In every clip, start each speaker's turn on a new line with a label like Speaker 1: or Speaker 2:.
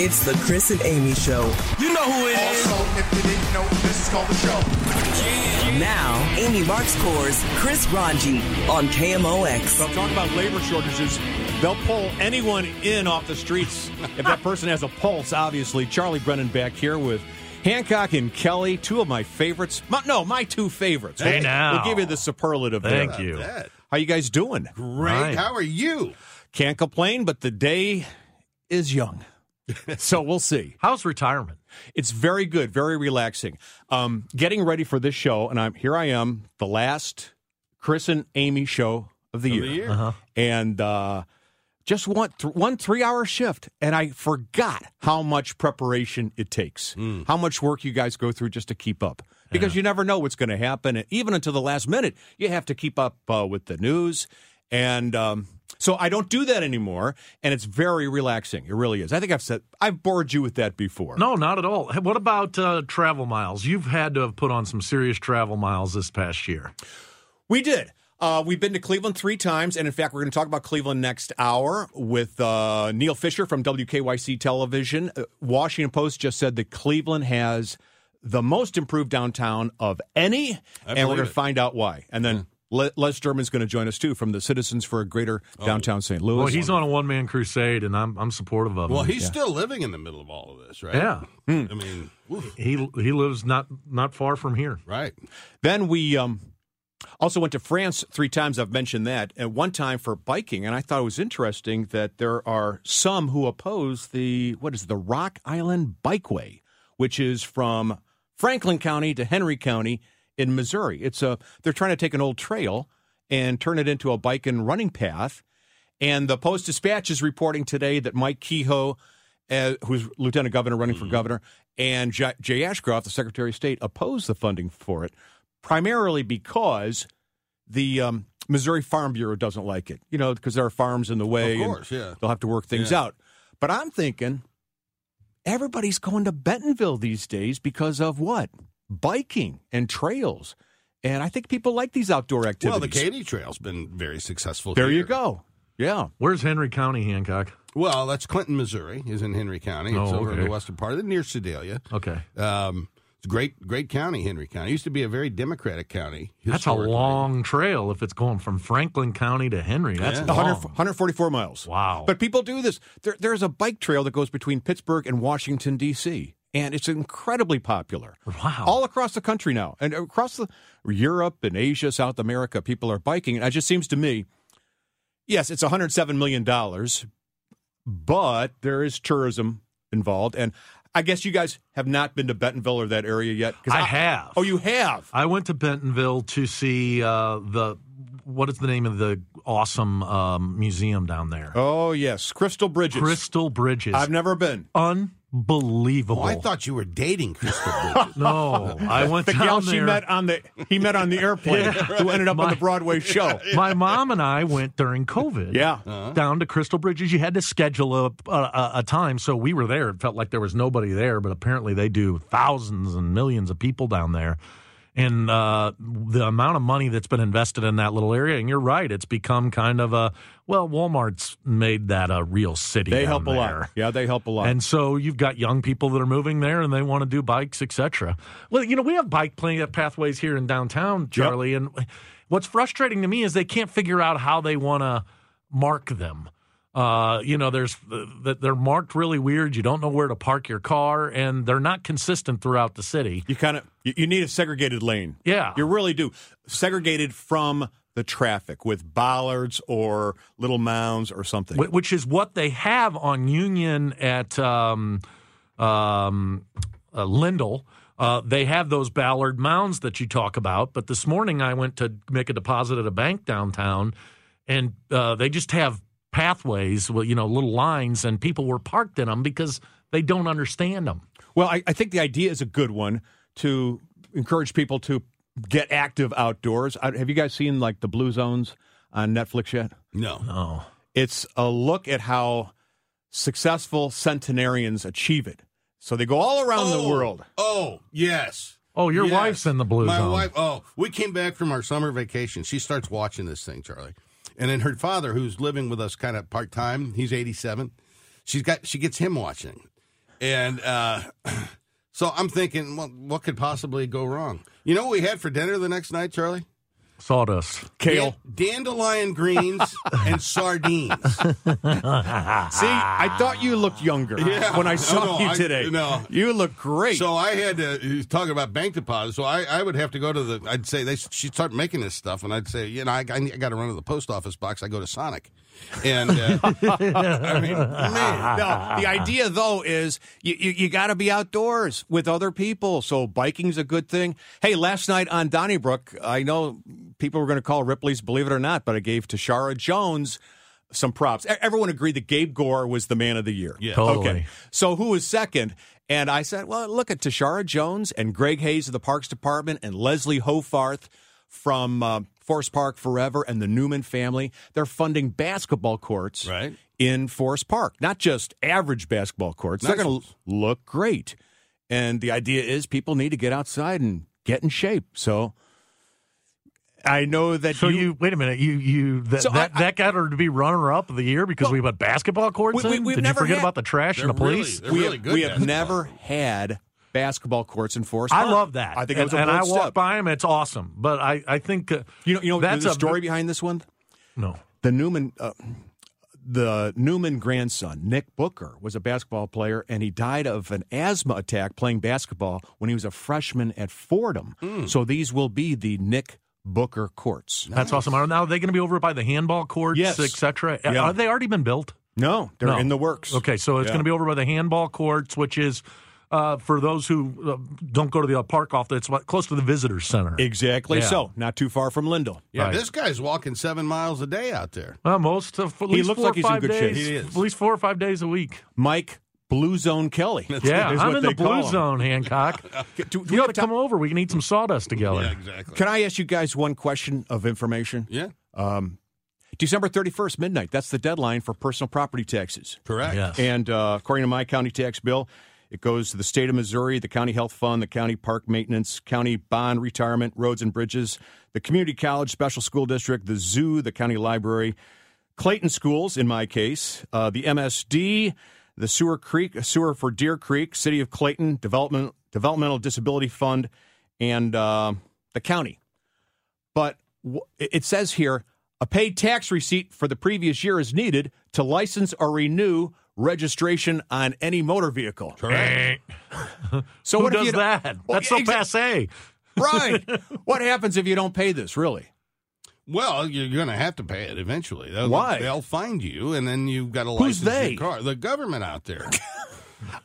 Speaker 1: It's the Chris and Amy Show.
Speaker 2: You know who it is.
Speaker 3: Also, if you didn't know, this is called the show.
Speaker 1: Now, Amy Marxkors, Chris Ranji on KMOX.
Speaker 4: So I'm talking about labor shortages. They'll pull anyone in off the streets if that person has a pulse, obviously. Charlie Brennan back here with Hancock and Kelley, two of my favorites. My, no, my two favorites.
Speaker 5: Hey,
Speaker 4: We'll-
Speaker 5: now.
Speaker 4: We'll give you the superlative
Speaker 5: Thank
Speaker 4: there.
Speaker 5: you.
Speaker 4: How you guys doing?
Speaker 3: Great.
Speaker 5: Right.
Speaker 3: How are you?
Speaker 4: Can't complain, but the day is young. so we'll see.
Speaker 5: How's retirement?
Speaker 4: It's very good, very relaxing. Um, getting ready for this show, and I'm here. I am, the last Chris and Amy show of the
Speaker 3: Of
Speaker 4: year,
Speaker 3: the year.
Speaker 5: Uh-huh.
Speaker 4: and uh, just one th- one three hour shift, and I forgot how much preparation it takes, how much work you guys go through just to keep up, because you never know what's going to happen, and even until the last minute, you have to keep up uh, with the news, and. Um, so I don't do that anymore, and it's very relaxing. It really is. I think I've said I've bored you with that before.
Speaker 5: No, not at all. What about uh, travel miles? You've had to have put on some serious travel miles this past year.
Speaker 4: We did. Uh, we've been to Cleveland three times, and in fact, we're going to talk about Cleveland next hour with uh, Neil Fisher from WKYC Television. Uh, Washington Post just said that Cleveland has the most improved downtown of any, and we're going to find out why. And then Le- Les Sterman's going to join us too from the Citizens for a Greater Downtown St. Louis.
Speaker 5: Well, he's on a one man crusade, and I'm I'm supportive of him.
Speaker 3: Well, he's still living in the middle of all of this, right?
Speaker 5: yeah.
Speaker 3: I mean, oof,
Speaker 5: He he lives not not far from here.
Speaker 3: right.
Speaker 4: Then we um, also went to France three times. I've mentioned that, at one time for biking. And I thought it was interesting that there are some who oppose the what is it, the Rock Island Bikeway, which is from Franklin County to Henry County in Missouri. It's a they're trying to take an old trail and turn it into a bike and running path. And the Post Dispatch is reporting today that Mike Kehoe, uh, who's lieutenant governor running for governor, and J- Jay Ashcroft, the Secretary of State, oppose the funding for it, primarily because the um, Missouri Farm Bureau doesn't like it. You know, because there are farms in the way.
Speaker 3: Of
Speaker 4: and
Speaker 3: course, yeah.
Speaker 4: They'll have to work things
Speaker 3: Yeah.
Speaker 4: out. But I'm thinking everybody's going to Bentonville these days because of what? Biking and trails. And I think people like these outdoor activities.
Speaker 3: Well, the Katy Trail's been very successful.
Speaker 4: There you go. Yeah.
Speaker 5: Where's Henry County, Hancock?
Speaker 3: Well, that's Clinton, Missouri, is in Henry County. It's
Speaker 5: Oh,
Speaker 3: over in the western part of it, near Sedalia.
Speaker 5: Okay,
Speaker 3: Um, it's a great, great county, Henry County. It used to be a very Democratic county.
Speaker 5: that's a long trail. If it's going from Franklin County to Henry, that's
Speaker 3: Yeah.
Speaker 5: long.
Speaker 4: 100, 144 miles.
Speaker 5: Wow.
Speaker 4: But people do this. There, there's a bike trail that goes between Pittsburgh and Washington, D.C., and it's incredibly popular.
Speaker 5: Wow.
Speaker 4: All across the country now. And across the Europe and Asia, South America, people are biking. And it just seems to me, yes, it's $107 million, but there is tourism involved. And I guess you guys have not been to Bentonville or that area yet.
Speaker 5: I have.
Speaker 4: Oh, you have?
Speaker 5: I went to Bentonville to see uh, the what is the name of the awesome um, museum down there?
Speaker 4: Oh, yes. Crystal Bridges.
Speaker 5: Crystal Bridges.
Speaker 4: I've never been.
Speaker 5: Unbelievable.
Speaker 3: Oh, I thought you were dating Crystal Bridges.
Speaker 5: no, I went
Speaker 4: The
Speaker 5: down
Speaker 4: gal
Speaker 5: there.
Speaker 4: she met on the he met on the airplane who ended up on the Broadway show.
Speaker 5: My mom and I went during COVID.
Speaker 4: Yeah. Uh-huh.
Speaker 5: Down to Crystal Bridges. You had to schedule a, a a time, so we were there. It felt like there was nobody there, but apparently they do thousands and millions of people down there. And uh, the amount of money that's been invested in that little area, and you're right, it's become kind of a well. Walmart's made that a real city.
Speaker 4: They help a lot. Yeah, they help a lot.
Speaker 5: And so you've got young people that are moving there and they want to do bikes, etc. Well, you know, we have bike plenty of pathways here in downtown, Charlie. And what's frustrating to me is they can't figure out how they want to mark them. Uh, you know, there's that they're marked really weird. You don't know where to park your car, and they're not consistent throughout the city.
Speaker 4: you kind of you, you need a segregated lane.
Speaker 5: Yeah.
Speaker 4: You really do. Segregated from the traffic with bollards or little mounds or something.
Speaker 5: Which is what they have on Union at um, um, uh, Lindell. Uh, they have those bollard mounds that you talk about. But this morning I went to make a deposit at a bank downtown, and uh, they just have pathways, well, you know, little lines, and people were parked in them because they don't understand them.
Speaker 4: Well, I, I think the idea is a good one to encourage people to get active outdoors. I, have you guys seen like the Blue Zones on Netflix yet?
Speaker 3: No.
Speaker 5: No.
Speaker 4: It's a look at how successful centenarians achieve it. So they go all around the
Speaker 3: Oh,
Speaker 4: world.
Speaker 3: Oh, yes.
Speaker 5: oh, your
Speaker 3: Yes.
Speaker 5: wife's in the blue
Speaker 3: My
Speaker 5: zone.
Speaker 3: wife. Oh, we came back from our summer vacation. She starts watching this thing, Charlie, and then her father, who's living with us kind of part time, he's eighty seven. She's got she gets him watching, and uh, so I'm thinking, well, what could possibly go wrong? You know what we had for dinner the next night, Charlie?
Speaker 5: Sawdust.
Speaker 4: Kale.
Speaker 3: Dan- dandelion greens and sardines.
Speaker 4: See, I thought you looked younger
Speaker 3: Yeah.
Speaker 4: when I saw
Speaker 3: no,
Speaker 4: you
Speaker 3: I-
Speaker 4: today.
Speaker 3: no.
Speaker 4: You look great.
Speaker 3: So I had to. Uh, He's talking about bank deposits. So I, I would have to go to the. I'd say they. She'd start making this stuff, and I'd say, you know, I, I, got to run to the post office box. I go to Sonic, and uh, I mean, man,
Speaker 4: no, the idea though is you, you, you got to be outdoors with other people. So biking's a good thing. Hey, last night on Donnybrook, I know people were going to call Ripley's, believe it or not, but I gave Tishaura Jones some props. Everyone agreed that Gabe Gore was the man of the year.
Speaker 3: Yeah.
Speaker 5: Totally.
Speaker 4: Okay. So who was second? And I said, well, look at Tishaura Jones and Greg Hayes of the Parks Department and Lesley Hoffarth from uh, Forest Park Forever and the Newman family. They're funding basketball courts
Speaker 3: Right.
Speaker 4: in Forest Park, not just average basketball courts. They're going to look great. And the idea is people need to get outside and get in shape. So I know that
Speaker 5: So you, wait a minute, you you that
Speaker 4: So
Speaker 5: that,
Speaker 4: I-
Speaker 5: that got her to be runner up of the year because we put basketball courts
Speaker 4: We- we-
Speaker 5: Did
Speaker 4: never
Speaker 5: you forget
Speaker 4: had-
Speaker 5: about the trash and the
Speaker 3: They're really-
Speaker 5: police?
Speaker 4: we
Speaker 3: really
Speaker 4: have,
Speaker 3: good
Speaker 4: we have never had basketball courts in Forest
Speaker 5: I love that.
Speaker 4: I think
Speaker 5: and,
Speaker 4: it was a
Speaker 5: and I walk by them. It's awesome. But I I think uh,
Speaker 4: You know, you know
Speaker 5: that's
Speaker 4: the
Speaker 5: a
Speaker 4: story behind this one.
Speaker 5: No,
Speaker 4: The Newman, uh, the Newman grandson Nick Booker was a basketball player, and he died of an asthma attack playing basketball when he was a freshman at Fordham.
Speaker 5: Hmm.
Speaker 4: So these will be the Nick Booker courts.
Speaker 5: that's awesome. Are now they going to be over by the handball courts,
Speaker 4: Yes.
Speaker 5: etc.
Speaker 4: Yeah.
Speaker 5: Are they already been built?
Speaker 4: No, they're
Speaker 5: No.
Speaker 4: in the works.
Speaker 5: Okay, so it's
Speaker 4: Yeah.
Speaker 5: going to be over by the handball courts, which is uh, for those who uh, don't go to the uh, park off It's about- close to the visitor center.
Speaker 4: Exactly
Speaker 5: Yeah.
Speaker 4: so. Not too far from Lindell.
Speaker 3: yeah,
Speaker 5: Right.
Speaker 3: this guy's walking seven miles a day out there.
Speaker 5: Well, most of at
Speaker 4: He
Speaker 5: least
Speaker 4: looks
Speaker 5: four
Speaker 4: like
Speaker 5: or
Speaker 4: he's in
Speaker 5: five
Speaker 4: good shape.
Speaker 5: days.
Speaker 3: He is.
Speaker 5: At least four or five days a week.
Speaker 4: Mike Blue Zone Kelley.
Speaker 5: Yeah,
Speaker 4: is
Speaker 5: I'm
Speaker 4: what
Speaker 5: in
Speaker 4: they
Speaker 5: the blue
Speaker 4: call him.
Speaker 5: zone, Hancock.
Speaker 4: Do- do
Speaker 5: you ought to come over. We can eat some sawdust together.
Speaker 3: Yeah, exactly.
Speaker 4: Can I ask you guys one question of information?
Speaker 3: yeah,
Speaker 4: December 31st, midnight. That's the deadline for personal property taxes.
Speaker 3: correct.
Speaker 5: Yes.
Speaker 4: And uh, according to my county tax bill, it goes to the state of Missouri, the county health fund, the county park maintenance, county bond retirement, roads and bridges, the community college, special school district, the zoo, the county library, Clayton schools, in my case, uh, the MSD, the Sewer Creek, sewer for Deer Creek, City of Clayton, Development Developmental Disability Fund, and uh, the county. But w- it says here a paid tax receipt for the previous year is needed to license or renew registration on any motor vehicle.
Speaker 3: Correct.
Speaker 4: So
Speaker 5: Who
Speaker 4: what if
Speaker 5: does
Speaker 4: you
Speaker 5: that?
Speaker 4: Well,
Speaker 5: That's so
Speaker 4: exa-
Speaker 5: passe.
Speaker 4: Right. what happens if you don't pay this? Really?
Speaker 3: Well, you're going to have to pay it eventually. They'll,
Speaker 4: Why?
Speaker 3: They'll find you, and then you've got to
Speaker 4: Who's
Speaker 3: license
Speaker 4: they?
Speaker 3: your car. The government out there.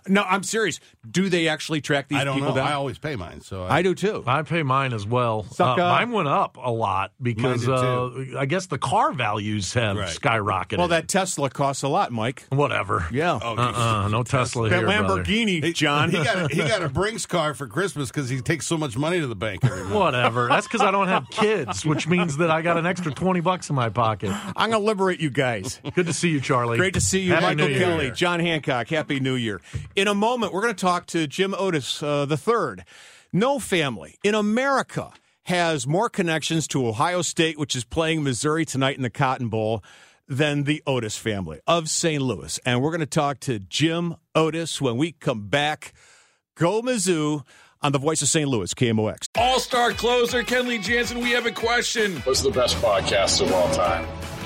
Speaker 4: No, I'm serious. Do they actually track these
Speaker 3: I don't
Speaker 4: people
Speaker 3: know.
Speaker 4: down?
Speaker 3: I always pay mine, so
Speaker 4: I do too.
Speaker 5: I pay mine as well. Uh,
Speaker 4: up.
Speaker 5: mine went up a lot because uh,
Speaker 3: did
Speaker 5: I guess the car values have
Speaker 3: Right.
Speaker 5: skyrocketed.
Speaker 4: Well, that Tesla costs a lot, Mike.
Speaker 5: whatever.
Speaker 4: Yeah.
Speaker 3: Oh,
Speaker 5: Uh-uh, no Tesla
Speaker 4: that
Speaker 5: here, brother.
Speaker 4: Lamborghini, John.
Speaker 3: He got a, he got a Brinks car for Christmas because he takes so much money to the bank every month.
Speaker 5: Whatever. That's because I don't have kids, which means that I got an extra twenty bucks in my pocket.
Speaker 4: I'm going to liberate you guys.
Speaker 5: Good to see you, Charlie.
Speaker 4: Great to see you,
Speaker 5: Happy
Speaker 4: Michael
Speaker 5: New Year.
Speaker 4: Kelley, John Hancock. Happy New Year. In a moment, we're going to talk to Jim Otis uh, the third. No family in America has more connections to Ohio State, which is playing Missouri tonight in the Cotton Bowl, than the Otis family of St. Louis. And we're going to talk to Jim Otis when we come back. Go Mizzou on the Voice of St. Louis, KMOX.
Speaker 2: All star closer Kenley Jansen, we have a question.
Speaker 6: What's the best podcast of all time?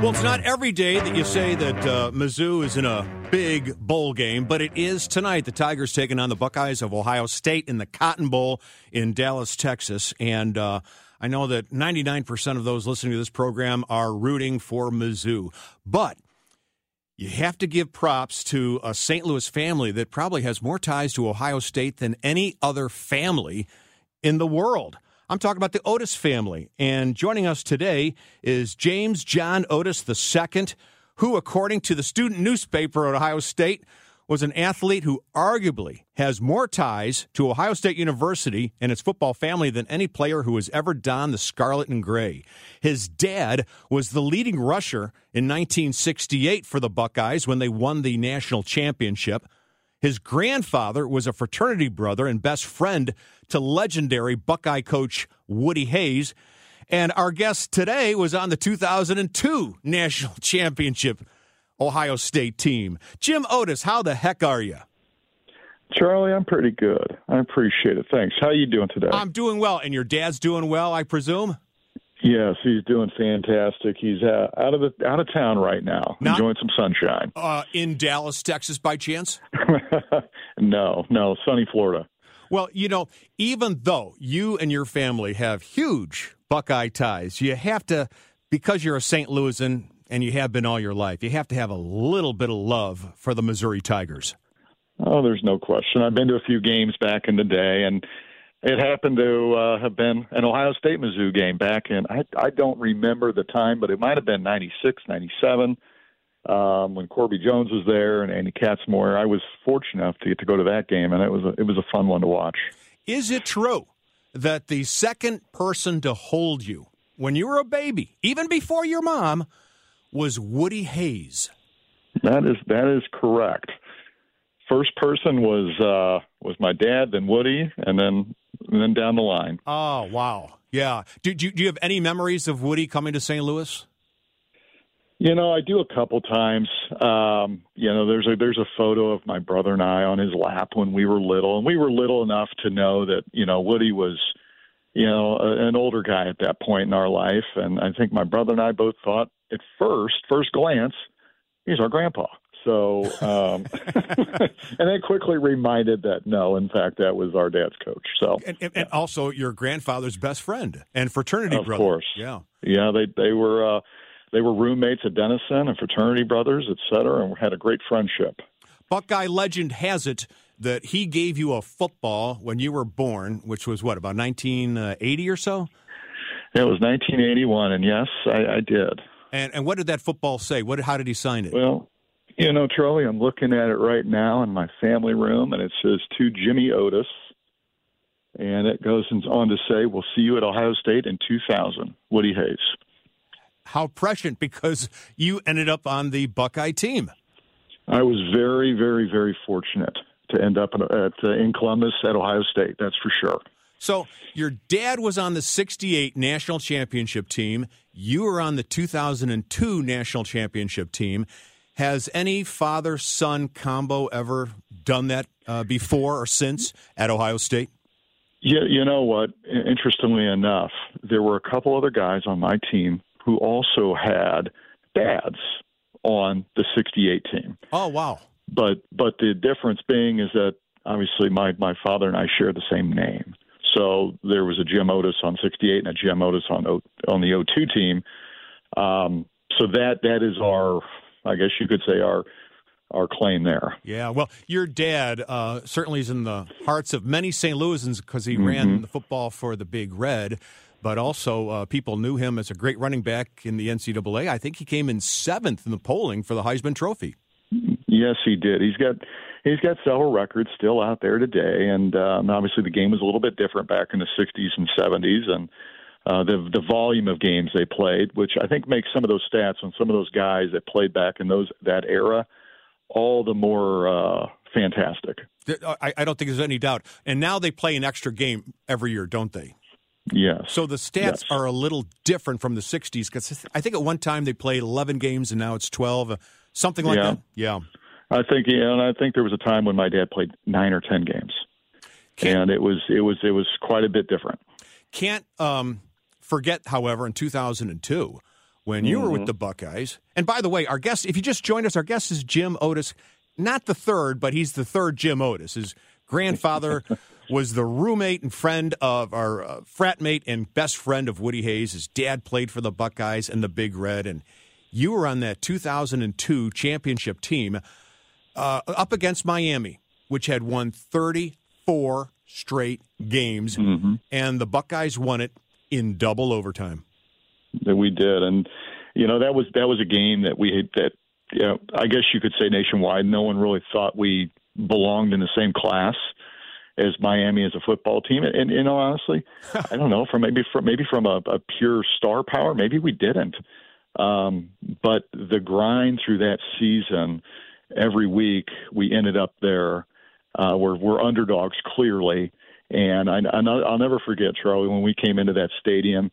Speaker 4: Well, it's not every day that you say that uh, Mizzou is in a big bowl game, but it is tonight. The Tigers taking on the Buckeyes of Ohio State in the Cotton Bowl in Dallas, Texas. And uh, I know that 99% of those listening to this program are rooting for Mizzou. But you have to give props to a St. Louis family that probably has more ties to Ohio State than any other family in the world. I'm talking about the Otis family. And joining us today is James John Otis II, who, according to the student newspaper at Ohio State, was an athlete who arguably has more ties to Ohio State University and its football family than any player who has ever donned the scarlet and gray. His dad was the leading rusher in 1968 for the Buckeyes when they won the national championship. His grandfather was a fraternity brother and best friend to legendary Buckeye coach Woody Hayes. And our guest today was on the 2002 national championship Ohio State team. Jim Otis, how the heck are you?
Speaker 7: Charlie, I'm pretty good. I appreciate it. Thanks. How are you doing today?
Speaker 4: I'm doing well, and your dad's doing well, I presume.
Speaker 7: Yes, he's doing fantastic. He's uh, out of the out of town right now,
Speaker 4: Not-
Speaker 7: enjoying some sunshine.
Speaker 4: Uh, in Dallas, Texas, by chance?
Speaker 7: no, no, sunny Florida.
Speaker 4: Well, you know, even though you and your family have huge Buckeye ties, you have to, because you're a St. Louisan and you have been all your life, you have to have a little bit of love for the Missouri Tigers.
Speaker 7: Oh, there's no question. I've been to a few games back in the day, and it happened to uh, have been an Ohio State Mizzou game back in. I I don't remember the time, but it might have been '96, '97 um, when Corby Jones was there and Andy Katzenmoyer. I was fortunate enough to get to go to that game, and it was a, it was a fun one to watch.
Speaker 4: Is it true that the second person to hold you when you were a baby, even before your mom, was Woody Hayes?
Speaker 7: That is that is correct. First person was uh, was my dad, then Woody, and then and then down the line.
Speaker 4: Oh, wow. Yeah. Do, do, do you have any memories of Woody coming to St. Louis?
Speaker 7: You know, I do a couple times. Um, you know, there's a there's a photo of my brother and I on his lap when we were little, and we were little enough to know that you know Woody was, you know, a, an older guy at that point in our life, and I think my brother and I both thought at first, first glance, he's our grandpa. So, um, and then quickly reminded that no, in fact, that was our dad's coach. So,
Speaker 4: And, and, and also your grandfather's best friend and fraternity
Speaker 7: Of
Speaker 4: brother.
Speaker 7: course.
Speaker 4: Yeah.
Speaker 7: yeah, they they were uh, they were roommates at Denison and fraternity brothers, et cetera, and had a great friendship.
Speaker 4: Buckeye legend has it that he gave you a football when you were born, which was what, about 1980 or so?
Speaker 7: It was 1981, and yes, I, I did.
Speaker 4: And, and what did that football say? What, how did he sign it?
Speaker 7: Well, you know, Charlie, I'm looking at it right now in my family room, and it says to Jimmy Otis, and it goes on to say, "We'll see you at Ohio State in 2000." Woody Hayes.
Speaker 4: How prescient because you ended up on the Buckeye team.
Speaker 7: I was very, very, very fortunate to end up at, uh, in Columbus at Ohio State. That's for sure.
Speaker 4: So your dad was on the 68 national championship team. You were on the 2002 national championship team. Has any father son combo ever done that uh, before or since at Ohio State?
Speaker 7: Yeah, you know what? Interestingly enough, there were a couple other guys on my team who also had dads on the 68 team.
Speaker 4: Oh, wow.
Speaker 7: But but the difference being is that obviously my my father and I share the same name. So there was a Jim Otis on 68 and a Jim Otis on O- on the 02 team. Um, so that that is our I guess you could say our our claim there.
Speaker 4: Yeah, well, your dad uh, certainly is in the hearts of many St. Louisans because he
Speaker 7: Mm-hmm.
Speaker 4: ran the football for the Big Red, but also uh, people knew him as a great running back in the NCAA. I think he came in seventh in the polling for the Heisman Trophy.
Speaker 7: Yes, he did. He's got he's got several records still out there today, and um, obviously the game was a little bit different back in the '60s and '70s, and uh, the the volume of games they played, which I think makes some of those stats on some of those guys that played back in those that era all the more uh, fantastic.
Speaker 4: I, I don't think there's any doubt. And now they play an extra game every year, don't they?
Speaker 7: Yes.
Speaker 4: So the stats
Speaker 7: Yes.
Speaker 4: are a little different from the 60s because I think at one time they played 11 games and now it's 12, uh, something like
Speaker 7: Yeah.
Speaker 4: that. Yeah.
Speaker 7: I think yeah, and I think there was a time when my dad played nine or ten games, and it was it was it was quite a bit different.
Speaker 4: Can't um, forget, however, in 2002, when you were with the Buckeyes. And by the way, our guest, if you just joined us, our guest is Jim Otis, not the third, but he's the third Jim Otis. His grandfather was the roommate and friend of our uh, frat mate and best friend of Woody Hayes. His dad played for the Buckeyes and the Big Red, and you were on that 2002 championship team uh, up against Miami, which had won 34 straight games, and the Buckeyes won it in double overtime.
Speaker 7: that we did, and you know that was that was a game that we had that you know I guess you could say nationwide. No one really thought we belonged in the same class as Miami as a football team, and you know honestly, I don't know from maybe from maybe from a, a pure star power, maybe we didn't. Um, but the grind through that season, every week we ended up there. Uh, we're we're underdogs clearly, and I, I I'll never forget Charlie when we came into that stadium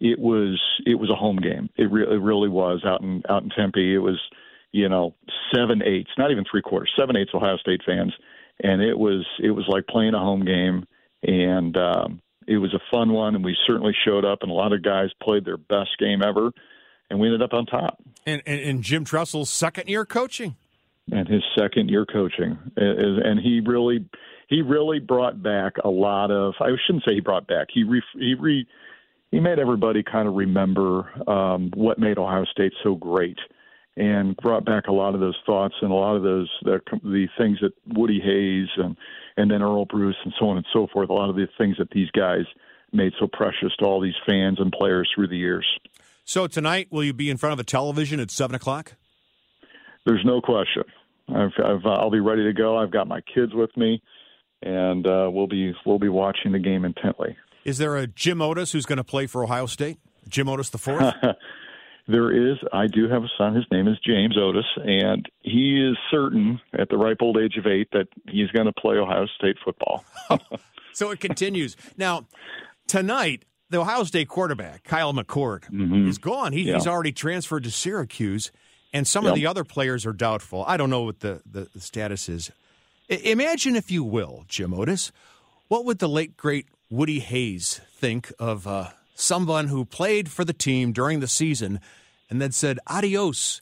Speaker 7: it was it was a home game. It, re- it really was out in out in Tempe. It was you know seven eighths, not even three quarters, seven eighths Ohio State fans, and it was it was like playing a home game, and um, it was a fun one. And we certainly showed up, and a lot of guys played their best game ever, and we ended up on top.
Speaker 4: And, and, and Jim Tressel's second year coaching.
Speaker 7: and his second year coaching and he really he really brought back a lot of I shouldn't say he brought back he re, he re, he made everybody kind of remember um, what made Ohio State so great and brought back a lot of those thoughts and a lot of those the, the things that Woody Hayes and and then Earle Bruce and so on and so forth a lot of the things that these guys made so precious to all these fans and players through the years.
Speaker 4: So tonight, will you be in front of a television at seven o'clock?
Speaker 7: There's no question. I've, I've, I'll be ready to go. I've got my kids with me, and uh, we'll be we'll be watching the game intently.
Speaker 4: Is there a Jim Otis who's going to play for Ohio State? Jim Otis the fourth.
Speaker 7: there is. I do have a son. His name is James Otis, and he is certain at the ripe old age of eight that he's going to play Ohio State football.
Speaker 4: so it continues. Now, tonight, the Ohio State quarterback, Kyle McCord, is gone. He, He's already transferred to Syracuse, and some of the other players are doubtful. I don't know what the, the, the status is. I- imagine, if you will, Jim Otis, what would the late, great Woody Hayes think of uh, someone who played for the team during the season and then said adios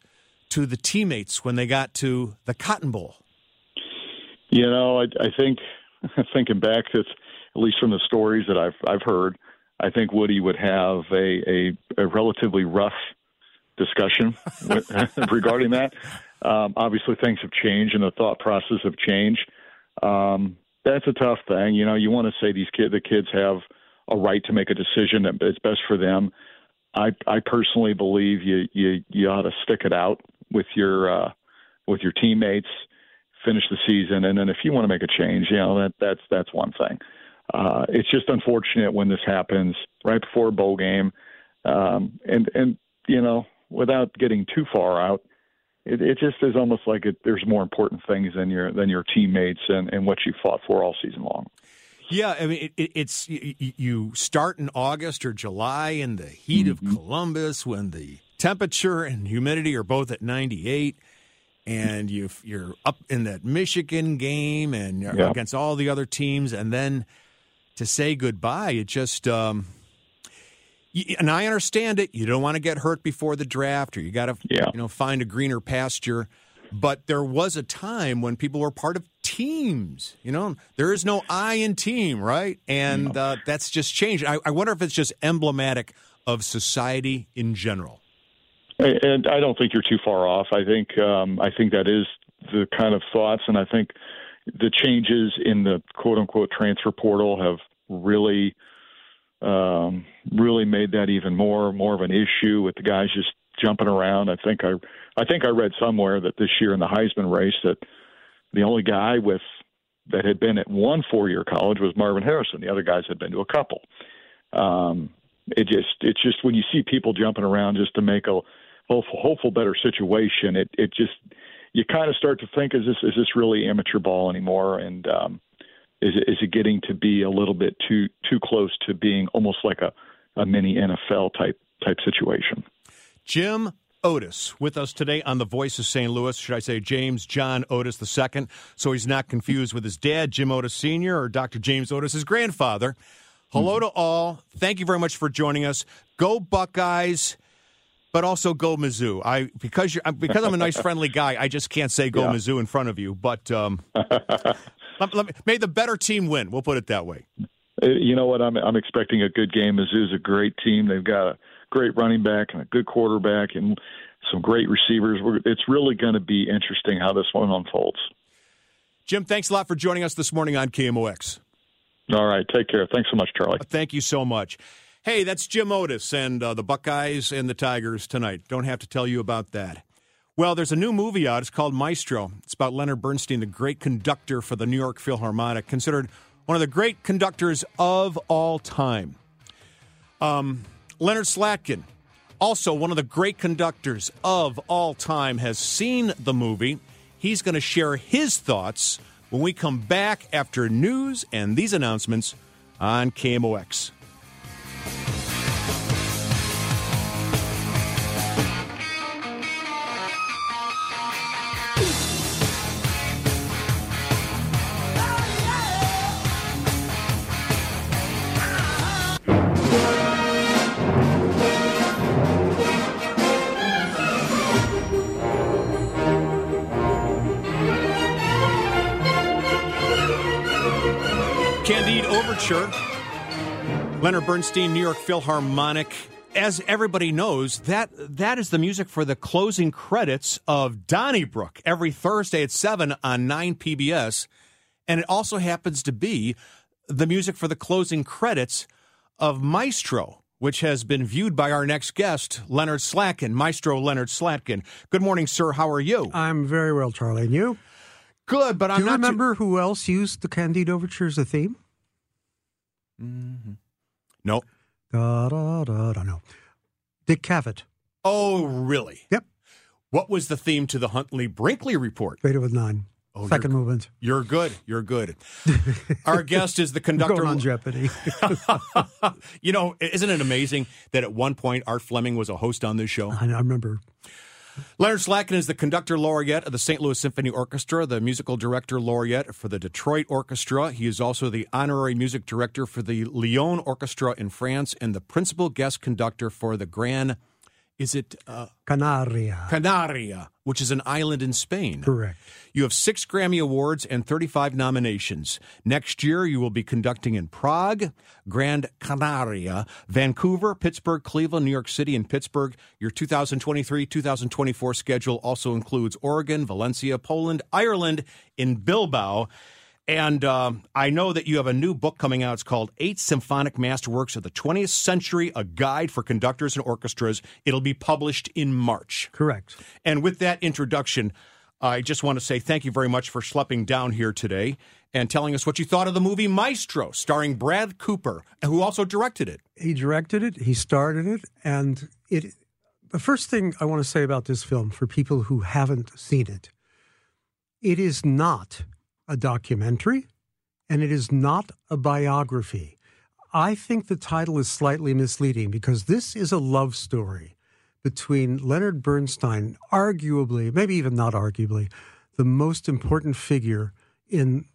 Speaker 4: to the teammates when they got to the Cotton Bowl?
Speaker 7: You know, I, I think thinking back, at least from the stories that I've I've heard, I think Woody would have a a, a relatively rough discussion with, regarding that. Um, obviously, things have changed and the thought process have changed. Um, that's a tough thing. You know, you want to say these kid the kids have a right to make a decision that is best for them. I I personally believe you you you ought to stick it out with your uh, with your teammates, finish the season, and then if you want to make a change, you know that that's that's one thing. Uh, it's just unfortunate when this happens right before a bowl game, um, and and you know without getting too far out, it, it just is almost like it, there's more important things than your than your teammates and, and what you fought for all season long.
Speaker 4: Yeah, I mean, it, it, it's you start in August or July in the heat of Columbus when the temperature and humidity are both at 98, and you you're up in that Michigan game and
Speaker 7: Yeah.
Speaker 4: against all the other teams, and then to say goodbye, it just. Um, and I understand it. You don't want to get hurt before the draft, or you got to,
Speaker 7: Yeah.
Speaker 4: you know, find a greener pasture. But there was a time when people were part of teams. You know, there is no I in team, right? And uh, that's just changed. I, I wonder if it's just emblematic of society in general.
Speaker 7: And I don't think you're too far off. I think um, I think that is the kind of thoughts, and I think the changes in the quote unquote transfer portal have really um, really made that even more more of an issue with the guys just jumping around. I think I I think I read somewhere that this year in the Heisman race that the only guy with that had been at one four year college was Marvin Harrison. The other guys had been to a couple. Um, it just it's just when you see people jumping around just to make a hopeful, hopeful better situation, it it just you kind of start to think is this is this really amateur ball anymore and um is it, is it getting to be a little bit too too close to being almost like a, a mini NFL type type situation.
Speaker 4: Jim Otis with us today on the Voice of St. Louis. Should I say James John Otis II? So he's not confused with his dad, Jim Otis Sr., or Dr. James Otis, his grandfather. Hello to all. Thank you very much for joining us. Go Buckeyes. but also go Mizzou. I because you're because I'm a nice friendly guy. I just can't say go
Speaker 7: Yeah.
Speaker 4: Mizzou in front of you. But um, let, let me, may the better team win. We'll put it that way.
Speaker 7: Uh, You know what? I'm I'm expecting a good game. Mizzou's a great team. They've got a great running back and a good quarterback and some great receivers. It's really going to be interesting how this one unfolds.
Speaker 4: Jim, thanks a lot for joining us this morning on KMOX.
Speaker 7: All right, take care. Thanks so much, Charlie.
Speaker 4: Thank you so much. Hey, that's Jim Otis and uh, the Buckeyes and the Tigers tonight. Don't have to tell you about that. Well, there's a new movie out. It's called Maestro. It's about Leonard Bernstein, the great conductor for the New York Philharmonic, considered one of the great conductors of all time. Um, Leonard Slatkin, also one of the great conductors of all time, has seen the movie. He's going to share his thoughts when we come back after news and these announcements on KMOX. Overture, Leonard Bernstein, New York Philharmonic. As everybody knows, that that is the music for the closing credits of Donnybrook every Thursday at 7 on 9 PBS. And it also happens to be the music for the closing credits of Maestro, which has been viewed by our next guest, Leonard Slatkin, Maestro Leonard Slatkin. Good morning, sir. How are you?
Speaker 8: I'm very well, Charlie. And you?
Speaker 4: Good, but
Speaker 8: Do
Speaker 4: I'm
Speaker 8: you
Speaker 4: not. too-
Speaker 8: remember who else used the Candide Overture as a theme?
Speaker 4: No.
Speaker 8: Da da da da. No. Dick Cavett.
Speaker 4: Oh, really?
Speaker 8: Yep.
Speaker 4: What was the theme to the Huntley Brinkley report?
Speaker 8: Rated with nine.
Speaker 4: Oh,
Speaker 8: Second
Speaker 4: you're-
Speaker 8: movement.
Speaker 4: You're good. You're good. Our guest is the conductor.
Speaker 8: Going on Jeopardy.
Speaker 4: you know, isn't it amazing that at one point Art Fleming was a host on this show?
Speaker 8: I I remember.
Speaker 4: Leonard Slatkin is the conductor laureate of the St. Louis Symphony Orchestra, the musical director laureate for the Detroit Orchestra. He is also the honorary music director for the Lyon Orchestra in France and the principal guest conductor for the Grand. Is it uh,
Speaker 8: Canaria.
Speaker 4: Canaria, which is an island in Spain?
Speaker 8: Correct.
Speaker 4: You have six Grammy Awards and 35 nominations. Next year, you will be conducting in Prague, Grand Canaria, Vancouver, Pittsburgh, Cleveland, New York City, and Pittsburgh. Your 2023 2024 schedule also includes Oregon, Valencia, Poland, Ireland, in Bilbao. And um, I know that you have a new book coming out. It's called Eight Symphonic Masterworks of the 20th Century, a guide for conductors and orchestras. It'll be published in March.
Speaker 8: Correct.
Speaker 4: And with that introduction, I just want to say thank you very much for schlepping down here today and telling us what you thought of the movie Maestro, starring Brad Cooper, who also directed it.
Speaker 8: He directed it. He started it, and it. The first thing I want to say about this film for people who haven't seen it, it is not a documentary, and it is not a biography. I think the title is slightly misleading because this is a love story between Leonard Bernstein, arguably, maybe even not arguably, the most important figure in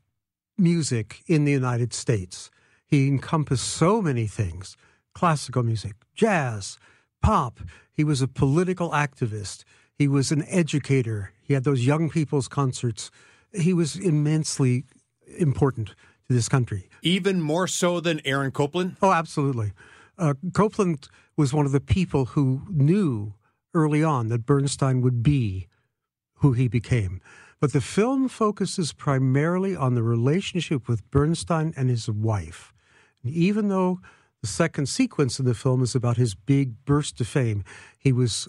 Speaker 8: music in the United States. He encompassed so many things classical music, jazz, pop. He was a political activist. He was an educator. He had those young people's concerts. He was immensely important to this country.
Speaker 4: Even more so than Aaron Copland.
Speaker 8: Oh, absolutely. Uh, Copland was one of the people who knew early on that Bernstein would be who he became. But the film focuses primarily on the relationship with Bernstein and his wife. And even though the second sequence in the film is about his big burst of fame, he was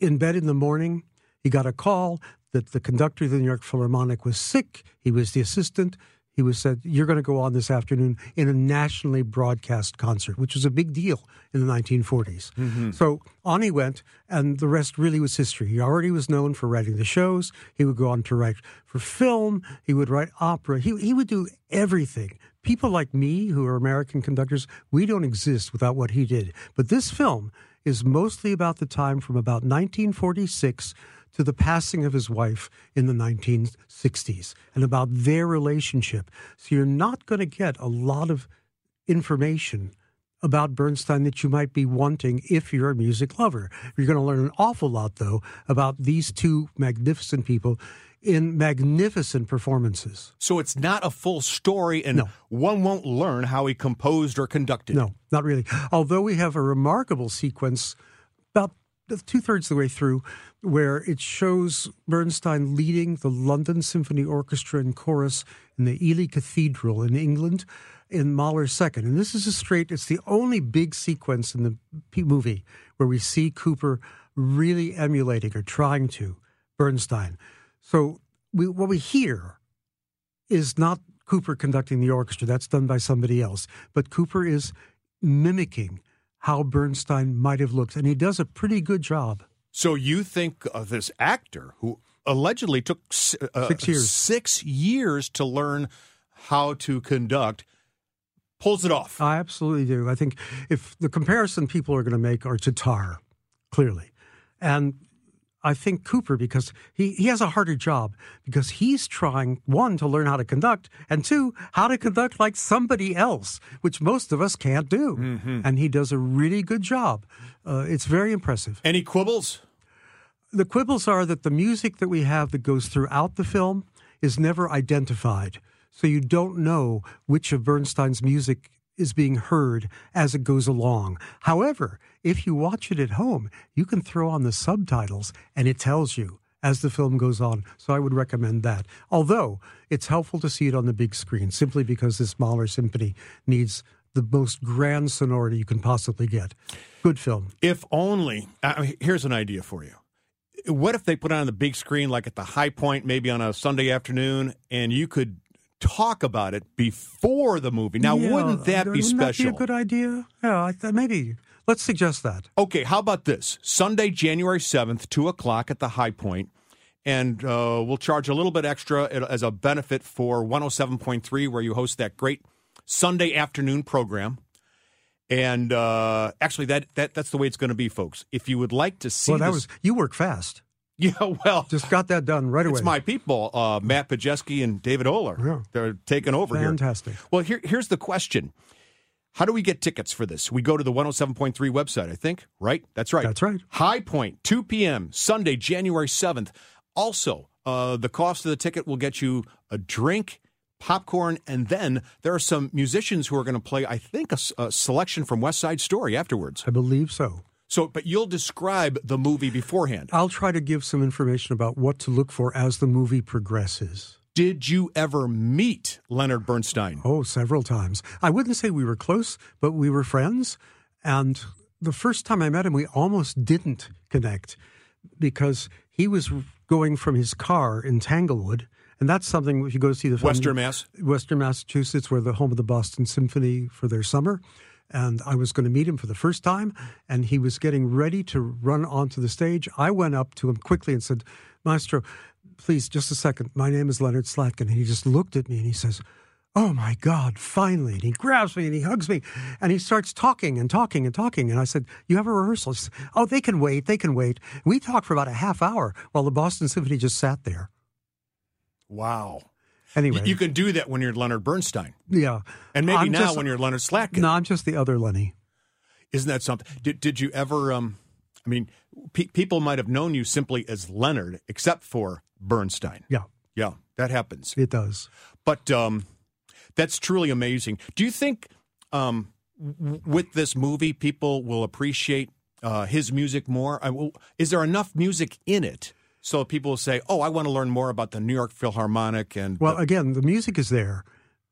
Speaker 8: in bed in the morning. He got a call that the conductor of the New York Philharmonic was sick. He was the assistant. He was said, You're going to go on this afternoon in a nationally broadcast concert, which was a big deal in the 1940s. Mm-hmm. So on he went, and the rest really was history. He already was known for writing the shows. He would go on to write for film. He would write opera. He, he would do everything. People like me, who are American conductors, we don't exist without what he did. But this film is mostly about the time from about 1946 to the passing of his wife in the 1960s and about their relationship. So you're not going to get a lot of information about Bernstein that you might be wanting if you're a music lover. You're going to learn an awful lot, though, about these two magnificent people in magnificent performances.
Speaker 4: So it's not a full story, and
Speaker 8: No.
Speaker 4: one won't learn how he composed or conducted.
Speaker 8: No, not really. Although we have a remarkable sequence two thirds of the way through where it shows Bernstein leading the London Symphony Orchestra and chorus in the Ely Cathedral in England in Mahler's second. And this is a straight, it's the only big sequence in the movie where we see Cooper really emulating or trying to Bernstein. So we, what we hear is not Cooper conducting the orchestra. That's done by somebody else. But Cooper is mimicking how Bernstein might have looked. And he does a pretty good job.
Speaker 4: So you think of this actor who allegedly took uh,
Speaker 8: Six years.
Speaker 4: six years to learn how to conduct, pulls it off.
Speaker 8: I absolutely do. I think if the comparison people are going to make are to Tár, clearly. And I think Cooper, because he, he has a harder job, because he's trying, one, to learn how to conduct, and two, how to conduct like somebody else, which most of us can't do. And he does a really good job. Uh, it's very impressive.
Speaker 4: Any quibbles?
Speaker 8: The quibbles are that the music that we have that goes throughout the film is never identified. So you don't know which of Bernstein's music is being heard as it goes along. However, if you watch it at home, you can throw on the subtitles and it tells you as the film goes on. So I would recommend that. Although it's helpful to see it on the big screen simply because this Mahler symphony needs the most grand sonority you can possibly get. Good film.
Speaker 4: If only. Mean, here's an idea for you. What if they put it on the big screen, like at the Hi-Pointe, maybe on a Sunday afternoon, and you could talk about it before the movie? Now,
Speaker 8: Yeah,
Speaker 4: wouldn't that be
Speaker 8: wouldn't
Speaker 4: special?
Speaker 8: That be a good idea. Yeah, maybe. Let's suggest that.
Speaker 4: Okay, how about this? Sunday, January 7th, 2 o'clock at the Hi-Pointe, And uh, we'll charge a little bit extra as a benefit for 107.3, where you host that great Sunday afternoon program. And uh, actually, that, that that's the way it's going to be, folks. If you would like to see
Speaker 8: Well, that
Speaker 4: this-
Speaker 8: was you work fast.
Speaker 4: Yeah, well,
Speaker 8: just got that done right away.
Speaker 4: It's my people, uh, Matt Pajeski and David Oler.
Speaker 8: Yeah.
Speaker 4: They're taking over here.
Speaker 8: Fantastic.
Speaker 4: Well, here, here's the question. How do we get tickets for this? We go to the 107.3 website, I think, right? That's right.
Speaker 8: That's right.
Speaker 4: Hi-Pointe, 2 p.m., Sunday, January 7th. Also, uh, the cost of the ticket will get you a drink, popcorn, and then there are some musicians who are going to play, I think, a selection from West Side Story afterwards.
Speaker 8: I believe so.
Speaker 4: So, but you'll describe the movie beforehand.
Speaker 8: I'll try to give some information about what to look for as the movie progresses.
Speaker 4: Did you ever meet Leonard Bernstein?
Speaker 8: Oh, several times. I wouldn't say we were close, but we were friends. And the first time I met him, we almost didn't connect because he was going from his car in Tanglewood. And that's something, if you go to see the film,
Speaker 4: Western Mass?
Speaker 8: Western Massachusetts, where the home of the Boston Symphony for their summer. And I was going to meet him for the first time, and he was getting ready to run onto the stage. I went up to him quickly and said, Maestro, please, just a second. My name is Leonard Slatkin. And he just looked at me and he says, Oh my God, finally. And he grabs me and he hugs me and he starts talking and talking and talking. And I said, You have a rehearsal? He said, Oh, they can wait. They can wait. We talked for about a half hour while the Boston Symphony just sat there.
Speaker 4: Wow.
Speaker 8: Anyway.
Speaker 4: You can do that when you're Leonard Bernstein.
Speaker 8: Yeah.
Speaker 4: And maybe
Speaker 8: I'm
Speaker 4: now
Speaker 8: just-
Speaker 4: when you're Leonard Slatkin.
Speaker 8: No, I'm just the other Lenny.
Speaker 4: Isn't that something? Did, did you ever, um, I mean, pe- people might have known you simply as Leonard, except for Bernstein.
Speaker 8: Yeah.
Speaker 4: Yeah, that happens.
Speaker 8: It does.
Speaker 4: But um, that's truly amazing. Do you think um, w- with this movie, people will appreciate uh, his music more? I, will- is there enough music in it so people will say, "Oh, I want to learn more about the New York Philharmonic"? And
Speaker 8: Well, again, the music is there,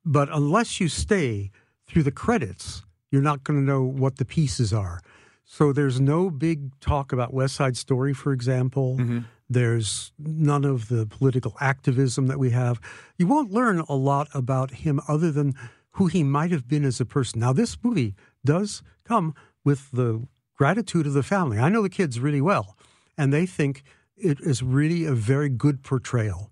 Speaker 8: but unless you stay through the credits, you're not going to know what the pieces are. So there's no big talk about West Side Story, for example. Mm-hmm. There's none of the political activism that we have. You won't learn a lot about him other than who he might have been as a person. Now, this movie does come with the gratitude of the family. I know the kids really well, and they think it is really a very good portrayal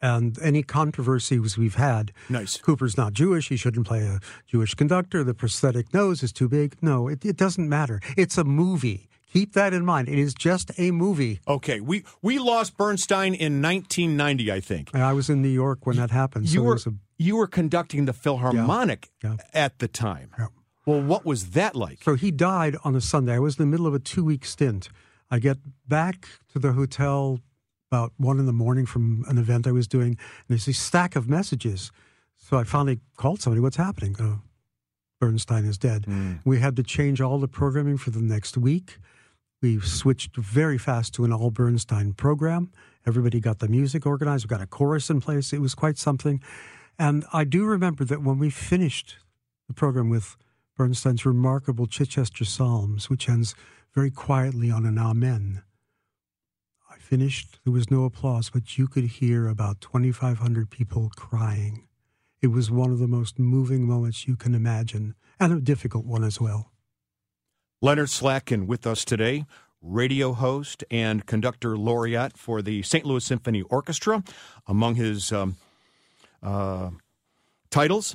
Speaker 8: and any controversies we've had.
Speaker 4: Nice.
Speaker 8: Cooper's not Jewish. He shouldn't play a Jewish conductor. The prosthetic nose is too big. No, it, it doesn't matter. It's a movie. Keep that in mind. It is just a movie.
Speaker 4: okay, we we lost Bernstein in 1990, I think.
Speaker 8: And I was in New York when that happened.
Speaker 4: You
Speaker 8: so it
Speaker 4: were
Speaker 8: was a,
Speaker 4: you were conducting the Philharmonic
Speaker 8: Yeah.
Speaker 4: at the time.
Speaker 8: Yeah.
Speaker 4: Well, what was that like?
Speaker 8: So he died on a Sunday. I was in the middle of a two week stint. I get back to the hotel about one in the morning from an event I was doing, and there's a stack of messages. So I finally called somebody. What's happening? Oh, Bernstein is dead.
Speaker 4: Mm.
Speaker 8: We had to change all the programming for the next week. We switched very fast to an all Bernstein program. Everybody got the music organized. We got a chorus in place. It was quite something. And I do remember that when we finished the program with Bernstein's remarkable Chichester Psalms, which ends very quietly on an Amen, I finished. There was no applause, but you could hear about 2,500 people crying. It was one of the most moving moments you can imagine, and a difficult one as well.
Speaker 4: Leonard Slatkin with us today, radio host and conductor laureate for the St. Louis Symphony Orchestra, among his um, uh, titles.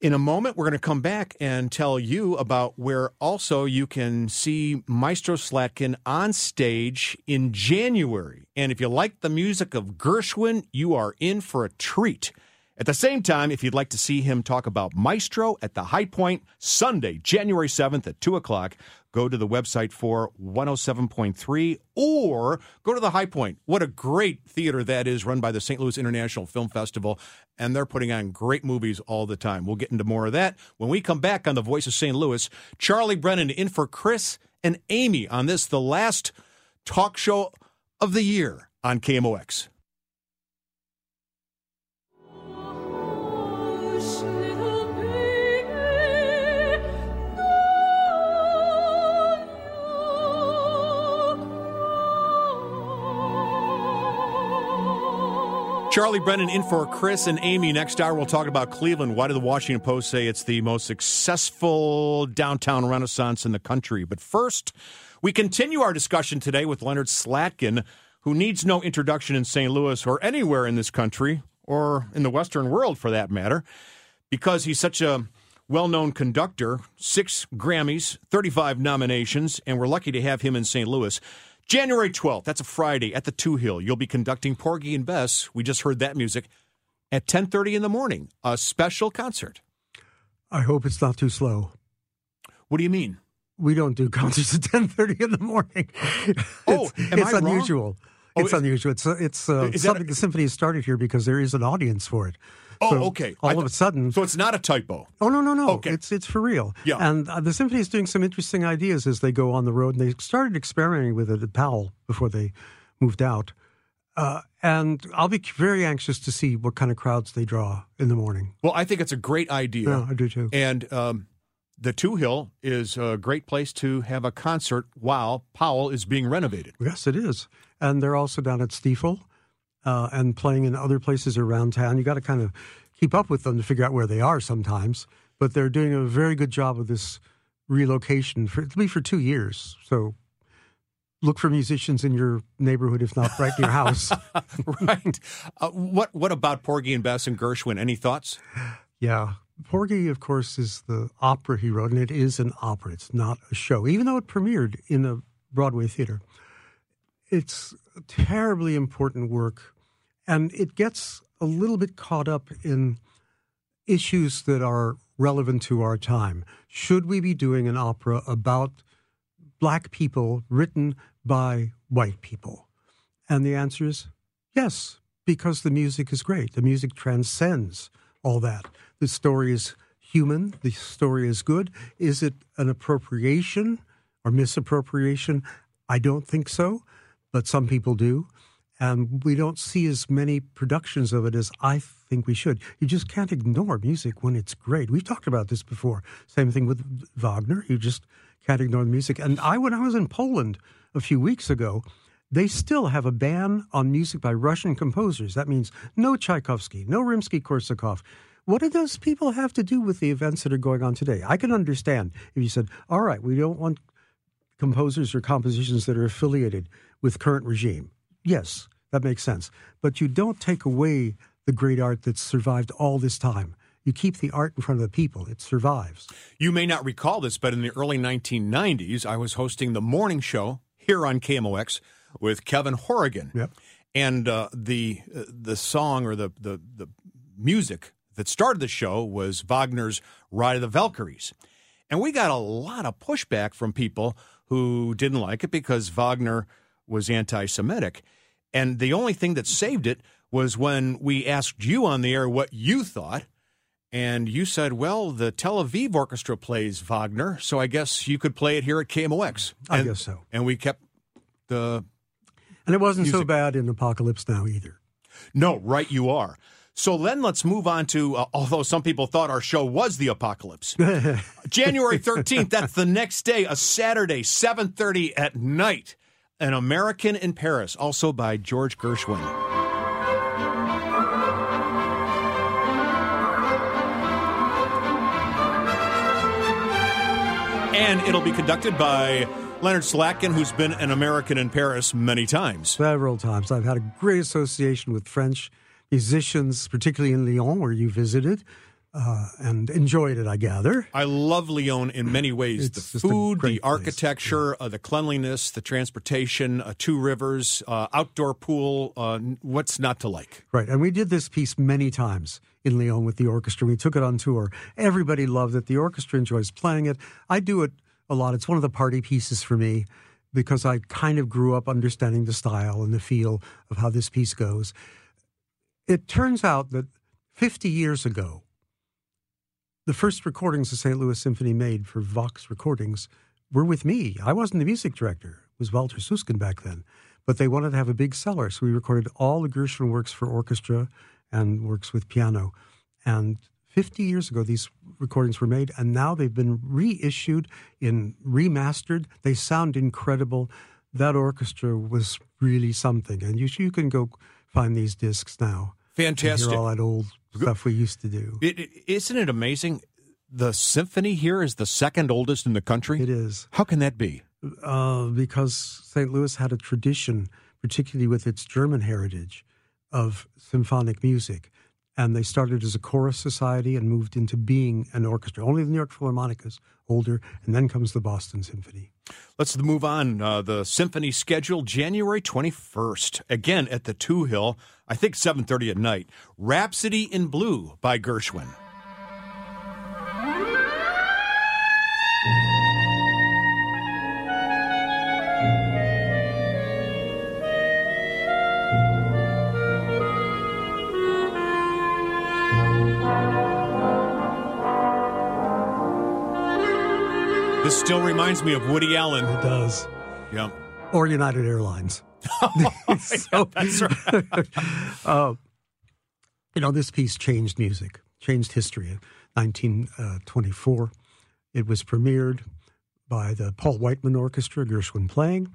Speaker 4: In a moment, we're going to come back and tell you about where also you can see Maestro Slatkin on stage in January. And if you like the music of Gershwin, you are in for a treat. At the same time, if you'd like to see him talk about Maestro at the Hi-Pointe Sunday, January 7th at 2 o'clock, go to the website for 107.3 or go to the Hi-Pointe. What a great theater that is, run by the St. Louis International Film Festival, and they're putting on great movies all the time. We'll get into more of that when we come back on The Voice of St. Louis. Charlie Brennan in for Chris and Amy on this, the last talk show of the year on KMOX. Oh, Charlie Brennan in for Chris and Amy. Next hour, we'll talk about Cleveland. Why did the Washington Post say it's the most successful downtown renaissance in the country? But first, we continue our discussion today with Leonard Slatkin, who needs no introduction in St. Louis or anywhere in this country, or in the Western world for that matter, because he's such a well known conductor, six Grammys, 35 nominations, and we're lucky to have him in St. Louis. January 12th, that's a Friday at the Touhill. You'll be conducting Porgy and Bess. We just heard that music at 10:30 in the morning, a special concert.
Speaker 8: I hope it's not too slow.
Speaker 4: What do you mean?
Speaker 8: We don't do concerts at 10:30 in the morning.
Speaker 4: Oh,
Speaker 8: it's, it's unusual.
Speaker 4: Oh,
Speaker 8: it's unusual. It's uh, it's uh, something
Speaker 4: a-
Speaker 8: the symphony has started here because there is an audience for it.
Speaker 4: Oh,
Speaker 8: So
Speaker 4: okay.
Speaker 8: All
Speaker 4: I
Speaker 8: of a sudden,
Speaker 4: So it's not a typo.
Speaker 8: Oh no no no!
Speaker 4: Okay.
Speaker 8: It's it's for real.
Speaker 4: Yeah.
Speaker 8: And uh, the symphony is doing some interesting ideas as they go on the road, and they started experimenting with it at Powell before they moved out. Uh, and I'll be very anxious to see what kind of crowds they draw in the morning.
Speaker 4: Well, I think it's a great idea.
Speaker 8: Yeah, I do too.
Speaker 4: And um, the Touhill is a great place to have a concert while Powell is being renovated.
Speaker 8: Yes, it is. And they're also down at Stifel uh, and playing in other places around town. You got to kind of keep up with them to figure out where they are sometimes. But they're doing a very good job of this relocation for it'll be for two years. So look for musicians in your neighborhood, if not right in your house.
Speaker 4: right. Uh, what What about Porgy and Bess and Gershwin? Any thoughts?
Speaker 8: yeah. Porgy, of course, is the opera he wrote, and it is an opera. It's not a show, even though it premiered in a Broadway theater. It's terribly important work, and it gets a little bit caught up in issues that are relevant to our time. Should we be doing an opera about black people written by white people? And the answer is yes, because the music is great. The music transcends all that. The story is human, the story is good. Is it an appropriation or misappropriation? I don't think so, but some people do. And we don't see as many productions of it as I think we should. You just can't ignore music when it's great. We've talked about this before. Same thing with Wagner. You just can't ignore the music. And I, when I was in Poland a few weeks ago, they still have a ban on music by Russian composers. That means no Tchaikovsky, no Rimsky Korsakov. What do those people have to do with the events that are going on today? I can understand if you said, all right, we don't want composers or compositions that are affiliated with current regime. Yes, that makes sense. But you don't take away the great art that's survived all this time. You keep the art in front of the people. It survives.
Speaker 4: You may not recall this, but in the early 1990s, I was hosting the morning show here on KMOX with Kevin Horrigan.
Speaker 8: Yep.
Speaker 4: And uh, the uh, the song or the, the the music that started the show was Wagner's Ride of the Valkyries. And we got a lot of pushback from people who didn't like it because Wagner was anti Semitic. And the only thing that saved it was when we asked you on the air what you thought. And you said, well, the Tel Aviv Orchestra plays Wagner, so I guess you could play it here at KMOX.
Speaker 8: I guess so.
Speaker 4: And we kept the.
Speaker 8: And it wasn't so bad in Apocalypse Now either.
Speaker 4: No, right, you are. So then let's move on to, uh, although some people thought our show was the apocalypse. January 13th, that's the next day, a Saturday, 7.30 at night. An American in Paris, also by George Gershwin. And it'll be conducted by Leonard Slatkin, who's been an American in Paris many times.
Speaker 8: Several times. I've had a great association with French musicians, particularly in Lyon, where you visited, uh, and enjoyed it, I gather.
Speaker 4: I love Lyon in many ways.
Speaker 8: It's
Speaker 4: the food, the architecture, uh, the cleanliness, the transportation, uh, two rivers, uh, outdoor pool. Uh, what's not to like?
Speaker 8: Right. And we did this piece many times in Lyon with the orchestra. We took it on tour. Everybody loved it. The orchestra enjoys playing it. I do it a lot. It's one of the party pieces for me because I kind of grew up understanding the style and the feel of how this piece goes. It turns out that 50 years ago, the first recordings the St. Louis Symphony made for Vox Recordings were with me. I wasn't the music director. It was Walter Susskind back then. But they wanted to have a big seller, so we recorded all the Gershwin works for orchestra and works with piano. And 50 years ago, these recordings were made, and now they've been reissued in remastered. They sound incredible. That orchestra was really something, and you you can go find these discs now.
Speaker 4: Fantastic.
Speaker 8: All that old stuff we used to do.
Speaker 4: Isn't it amazing? The symphony here is the second oldest in the country.
Speaker 8: It is.
Speaker 4: How can that be?
Speaker 8: uh, because St. Louis had a tradition, particularly with its German heritage, of symphonic music. And they started as a chorus society and moved into being an orchestra. Only the New York Philharmonic is older, and then comes the Boston Symphony.
Speaker 4: Let's move on. Uh, the symphony schedule January 21st. Again at the Touhill, I think 7:30 at night. Rhapsody in Blue by Gershwin. Still reminds me of Woody Allen.
Speaker 8: It does.
Speaker 4: Yeah.
Speaker 8: Or United Airlines. So-
Speaker 4: That's right.
Speaker 8: uh, you know, this piece changed music, changed history. In 1924, it was premiered by the Paul Whiteman Orchestra, Gershwin playing,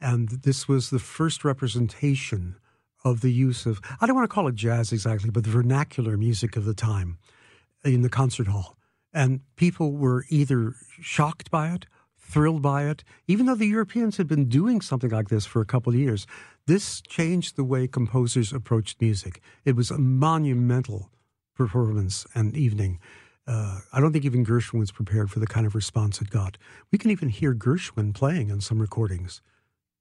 Speaker 8: and this was the first representation of the use of, I don't want to call it jazz exactly, but the vernacular music of the time in the concert hall. And people were either shocked by it, thrilled by it, even though the Europeans had been doing something like this for a couple of years. This changed the way composers approached music. It was a monumental performance and evening. Uh, I don't think even Gershwin was prepared for the kind of response it got. We can even hear Gershwin playing on some recordings,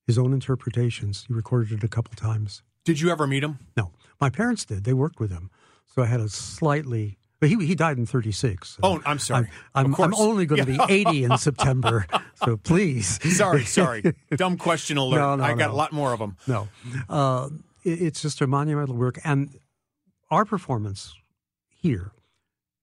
Speaker 8: his own interpretations. He recorded it a couple times.
Speaker 4: Did you ever meet him?
Speaker 8: No, my parents did. They worked with him, so I had a slightly. But he he died in '36. so
Speaker 4: Oh, I'm sorry.
Speaker 8: I'm, I'm, I'm only going to be 80 in September, so please.
Speaker 4: Sorry, sorry. Dumb question alert.
Speaker 8: No, no,
Speaker 4: I got
Speaker 8: no.
Speaker 4: a lot more of them.
Speaker 8: No, uh, it- it's just a monumental work, and our performance here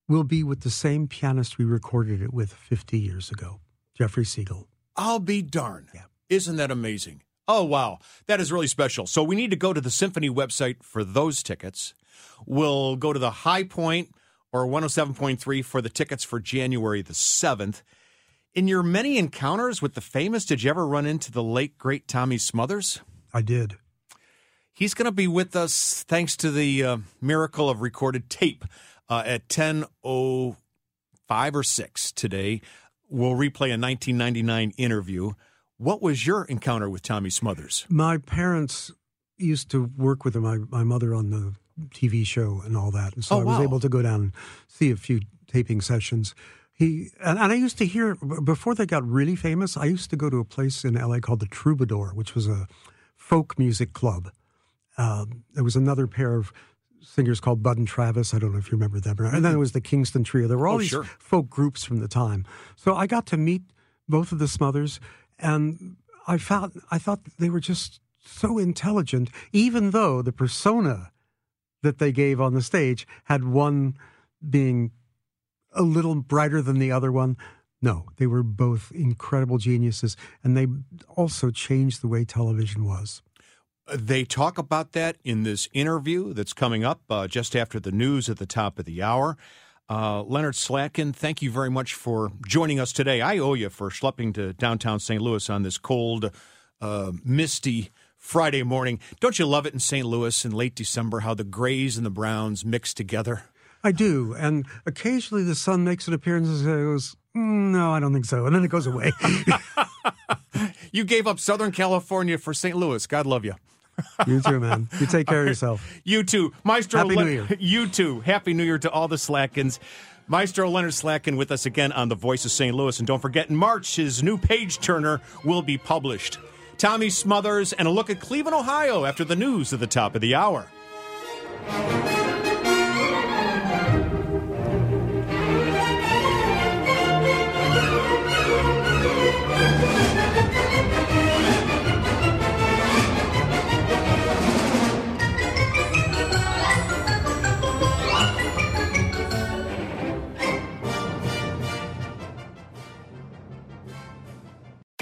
Speaker 8: will be with the same pianist we recorded it with 50 years ago, Jeffrey Siegel.
Speaker 4: I'll be darned. Isn't that amazing? Oh, wow. That is really special. So we need to go to the Symphony website for those tickets. We'll go to the Hi-Pointe or 107.3 for the tickets for January the 7th. In your many encounters with the famous, did you ever run into the late, great Tommy Smothers?
Speaker 8: I did.
Speaker 4: He's going to be with us thanks to the uh, miracle of recorded tape uh, at 10.05 or 6 today. We'll replay a 1999 interview. What was your encounter with Tommy Smothers?
Speaker 8: My parents used to work with my, my mother on the TV show and all that. And so
Speaker 4: Oh,
Speaker 8: I was able to go down and see a few taping sessions. He and, and I used to hear before they got really famous. I used to go to a place in LA called the Troubadour, which was a folk music club. Um, there was another pair of singers called Bud and Travis. I don't know if you remember them. And then it was the Kingston Trio. There were all
Speaker 4: Oh,
Speaker 8: these
Speaker 4: sure.
Speaker 8: folk groups from the time. So I got to meet both of the Smothers, and I found I thought they were just so intelligent, even though the persona that they gave on the stage had one being a little brighter than the other one. No, they were both incredible geniuses, and they also changed the way television was.
Speaker 4: They talk about that in this interview that's coming up uh, just after the news at the top of the hour. Uh, Leonard Slatkin, thank you very much for joining us today. I owe you for schlepping to downtown St. Louis on this cold, uh, misty Friday morning. Don't you love it in St. Louis in late December how the grays and the browns mix together?
Speaker 8: I do, and occasionally the sun makes an appearance and goes, "Mm, "No, I don't think so," and then it goes away.
Speaker 4: You gave up Southern California for St. Louis. God love you.
Speaker 8: you too, man. You take care of yourself.
Speaker 4: You too. Maestro
Speaker 8: Happy
Speaker 4: Len-
Speaker 8: New Year.
Speaker 4: You too. Happy New Year to all the Slatkins. Maestro Leonard Slatkin with us again on The Voice of St. Louis. And don't forget, in March, his new page turner will be published. Tommy Smothers and a look at Cleveland, Ohio after the news at the top of the hour.